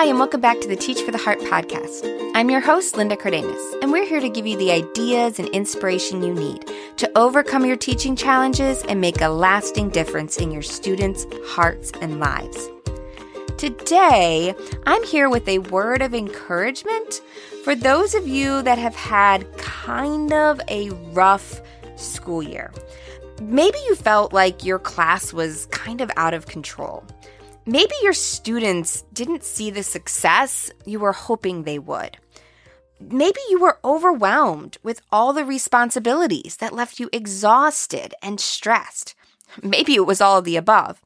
Hi, and welcome back to the Teach for the Heart podcast. I'm your host, Linda Kardamis, and we're here to give you the ideas and inspiration you need to overcome your teaching challenges and make a lasting difference in your students' hearts and lives. Today, I'm here with a word of encouragement for those of you that have had kind of a rough school year. Maybe you felt like your class was kind of out of control. Maybe your students didn't see the success you were hoping they would. Maybe you were overwhelmed with all the responsibilities that left you exhausted and stressed. Maybe it was all of the above.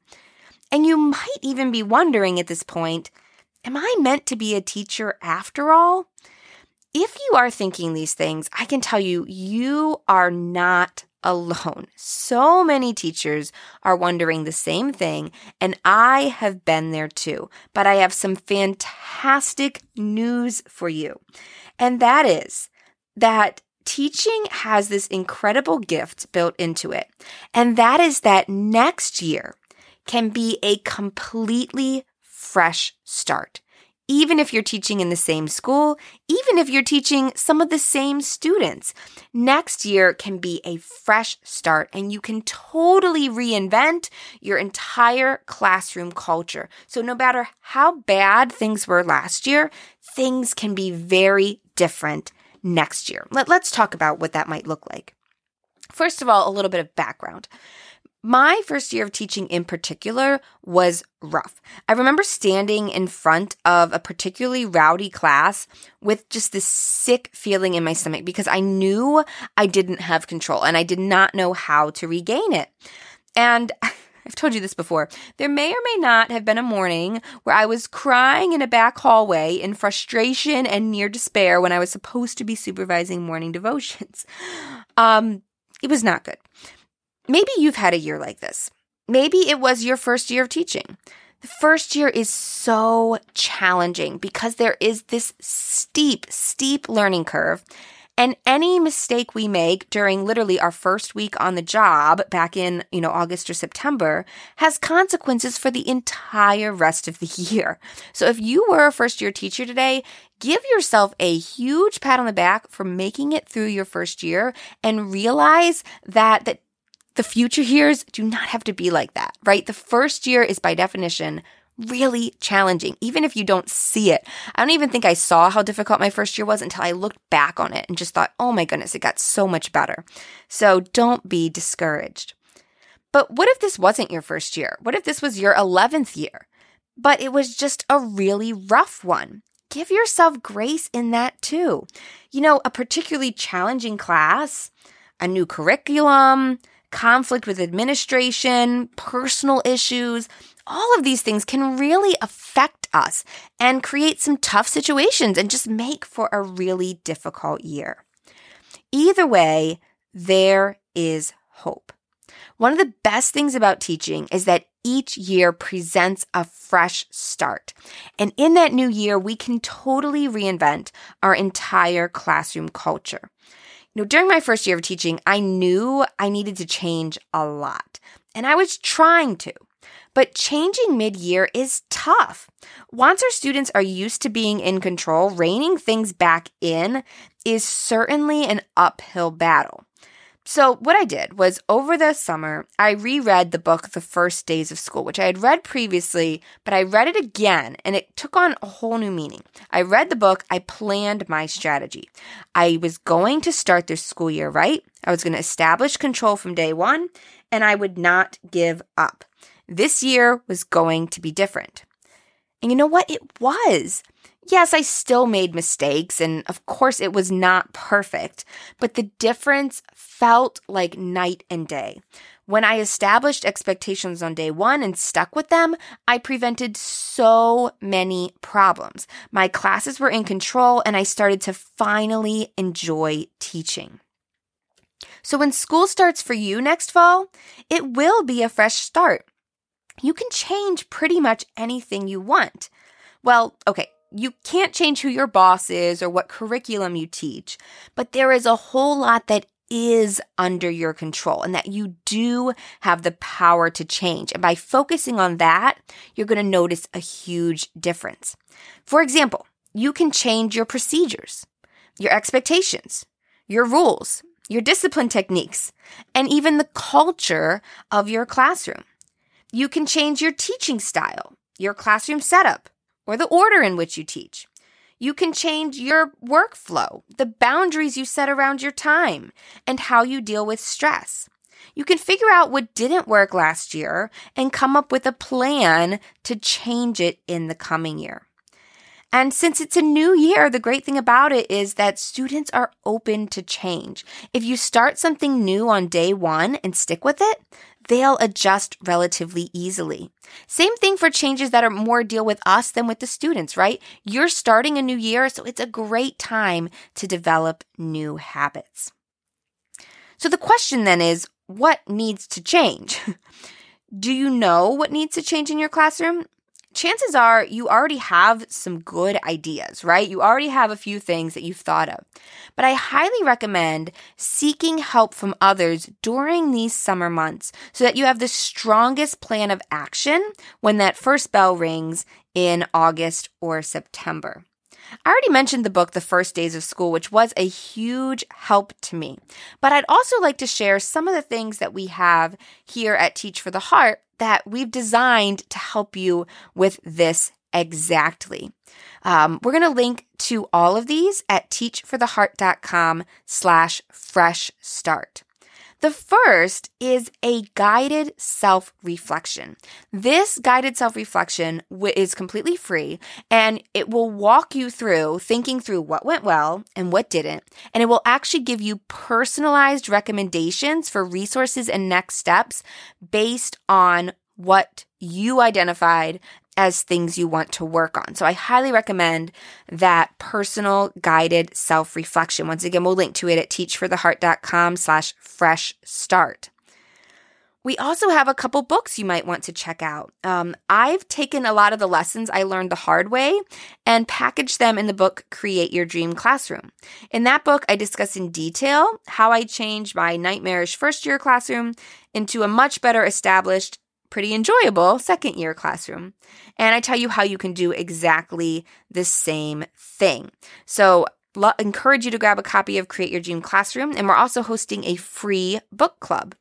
And you might even be wondering at this point Am I meant to be a teacher after all? If you are thinking these things, I can tell you, you are not alone. So many teachers are wondering the same thing, and I have been there too. But I have some fantastic news for you. And that is that teaching has this incredible gift built into it. And that is that next year can be a completely fresh start even if you're teaching in the same school, even if you're teaching some of the same students. Next year can be a fresh start and you can totally reinvent your entire classroom culture. So no matter how bad things were last year, things can be very different next year. Let, us talk about what that might look like. First of all, a little bit of background. My first year of teaching in particular was rough. I remember standing in front of a particularly rowdy class with just this sick feeling in my stomach because I knew I didn't have control and I did not know how to regain it. And I've told you this before. There may or may not have been a morning where I was crying in a back hallway in frustration and near despair when I was supposed to be supervising morning devotions. Um, it was not good. Maybe you've had a year like this. Maybe it was your first year of teaching. The first year is so challenging because there is this steep, steep learning curve. And any mistake we make during literally our first week on the job back in, you know, August or September has consequences for the entire rest of the year. So if you were a first year teacher today, give yourself a huge pat on the back for making it through your first year and realize that, that the future years do not have to be like that, right? The first year is by definition really challenging, even if you don't see it. I don't even think I saw how difficult my first year was until I looked back on it and just thought, oh my goodness, it got so much better. So don't be discouraged. But what if this wasn't your first year? What if this was your 11th year? But it was just a really rough one. Give yourself grace in that too. You know, a particularly challenging class, a new curriculum, conflict with administration, personal issues, all of these things can really affect us and create some tough situations and just make for a really difficult year. Either way, there is hope. One of the best things about teaching is that each year presents a fresh start. And in that new year, we can totally reinvent our entire classroom culture. Know, during my first year of teaching, I knew I needed to change a lot, and I was trying to. But changing mid year is tough. Once our students are used to being in control, reining things back in is certainly an uphill battle. So, what I did was over the summer, I reread the book The First Days of School, which I had read previously, but I read it again and it took on a whole new meaning. I read the book, I planned my strategy. I was going to start this school year right. I was going to establish control from day one, and I would not give up. This year was going to be different. And you know what? It was. Yes, I still made mistakes, and of course, it was not perfect, but the difference felt like night and day. When I established expectations on day one and stuck with them, I prevented so many problems. My classes were in control, and I started to finally enjoy teaching. So, when school starts for you next fall, it will be a fresh start. You can change pretty much anything you want. Well, okay, you can't change who your boss is or what curriculum you teach, but there is a whole lot that is under your control and that you do have the power to change. And by focusing on that, you're going to notice a huge difference. For example, you can change your procedures, your expectations, your rules, your discipline techniques, and even the culture of your classroom. You can change your teaching style, your classroom setup, or the order in which you teach. You can change your workflow, the boundaries you set around your time, and how you deal with stress. You can figure out what didn't work last year and come up with a plan to change it in the coming year. And since it's a new year, the great thing about it is that students are open to change. If you start something new on day one and stick with it, they'll adjust relatively easily. Same thing for changes that are more deal with us than with the students, right? You're starting a new year, so it's a great time to develop new habits. So the question then is, what needs to change? Do you know what needs to change in your classroom? Chances are you already have some good ideas, right? You already have a few things that you've thought of. But I highly recommend seeking help from others during these summer months so that you have the strongest plan of action when that first bell rings in August or September. I already mentioned the book, The First Days of School, which was a huge help to me. But I'd also like to share some of the things that we have here at Teach for the Heart that we've designed to help you with this exactly. Um, we're going to link to all of these at teachfortheheart.com slash fresh start. The first is a guided self reflection. This guided self reflection is completely free and it will walk you through thinking through what went well and what didn't. And it will actually give you personalized recommendations for resources and next steps based on what you identified as things you want to work on. So I highly recommend that personal guided self reflection. Once again, we'll link to it at teachfortheheart.com slash fresh start. We also have a couple books you might want to check out. Um, I've taken a lot of the lessons I learned the hard way and packaged them in the book Create Your Dream Classroom. In that book, I discuss in detail how I changed my nightmarish first year classroom into a much better established pretty enjoyable second year classroom. And I tell you how you can do exactly the same thing. So, lo- encourage you to grab a copy of Create Your Dream Classroom. And we're also hosting a free book club.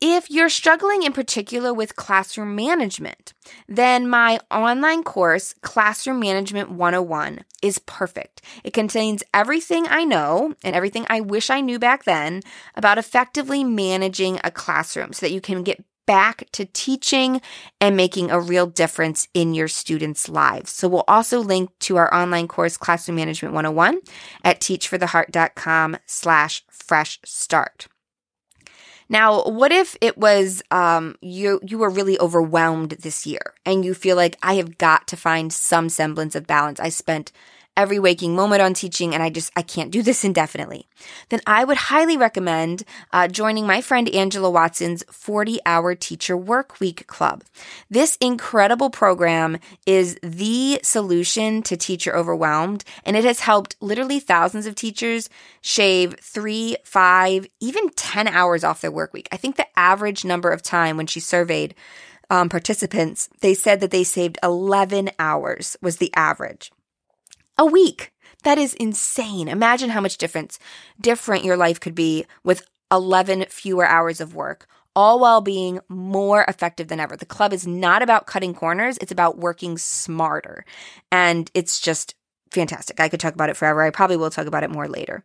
If you're struggling in particular with classroom management, then my online course, Classroom Management 101, is perfect. It contains everything I know and everything I wish I knew back then about effectively managing a classroom so that you can get back to teaching and making a real difference in your students' lives. So we'll also link to our online course, Classroom Management 101 at teachfortheheart.com slash fresh start. Now, what if it was um, you you were really overwhelmed this year and you feel like I have got to find some semblance of balance. I spent every waking moment on teaching and I just, I can't do this indefinitely, then I would highly recommend uh, joining my friend Angela Watson's 40 hour teacher work week club. This incredible program is the solution to teacher overwhelmed and it has helped literally thousands of teachers shave three, five, even 10 hours off their work week. I think the average number of time when she surveyed um, participants, they said that they saved 11 hours was the average a week. That is insane. Imagine how much difference different your life could be with 11 fewer hours of work, all while being more effective than ever. The club is not about cutting corners, it's about working smarter. And it's just fantastic. I could talk about it forever. I probably will talk about it more later.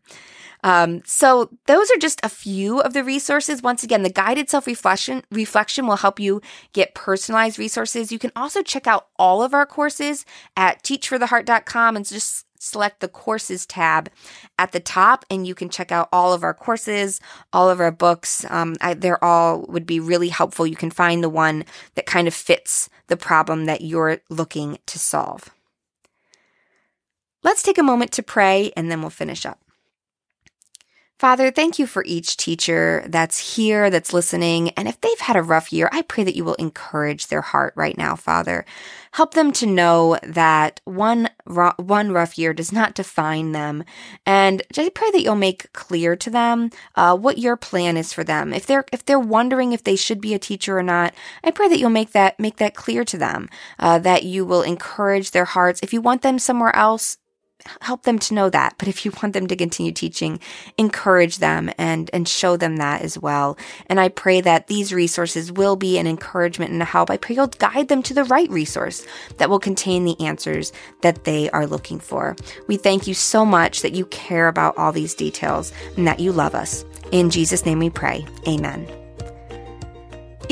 Um, so those are just a few of the resources. Once again, the guided self reflection reflection will help you get personalized resources. You can also check out all of our courses at teachfortheheart.com and just select the courses tab at the top and you can check out all of our courses, all of our books. Um, I, they're all would be really helpful. You can find the one that kind of fits the problem that you're looking to solve. Let's take a moment to pray and then we'll finish up. Father, thank you for each teacher that's here, that's listening. And if they've had a rough year, I pray that you will encourage their heart right now, Father. Help them to know that one, one rough year does not define them. And I pray that you'll make clear to them, uh, what your plan is for them. If they're, if they're wondering if they should be a teacher or not, I pray that you'll make that, make that clear to them, uh, that you will encourage their hearts. If you want them somewhere else, help them to know that. But if you want them to continue teaching, encourage them and, and show them that as well. And I pray that these resources will be an encouragement and a help. I pray you'll guide them to the right resource that will contain the answers that they are looking for. We thank you so much that you care about all these details and that you love us. In Jesus' name we pray. Amen.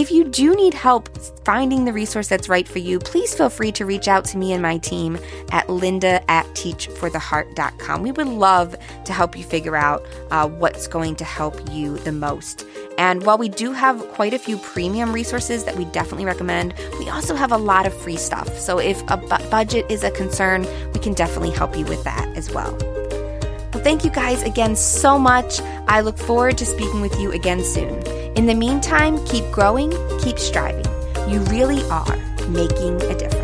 If you do need help finding the resource that's right for you, please feel free to reach out to me and my team at linda at teachfortheheart.com. We would love to help you figure out uh, what's going to help you the most. And while we do have quite a few premium resources that we definitely recommend, we also have a lot of free stuff. So if a bu- budget is a concern, we can definitely help you with that as well. Well, thank you guys again so much. I look forward to speaking with you again soon. In the meantime, keep growing, keep striving. You really are making a difference.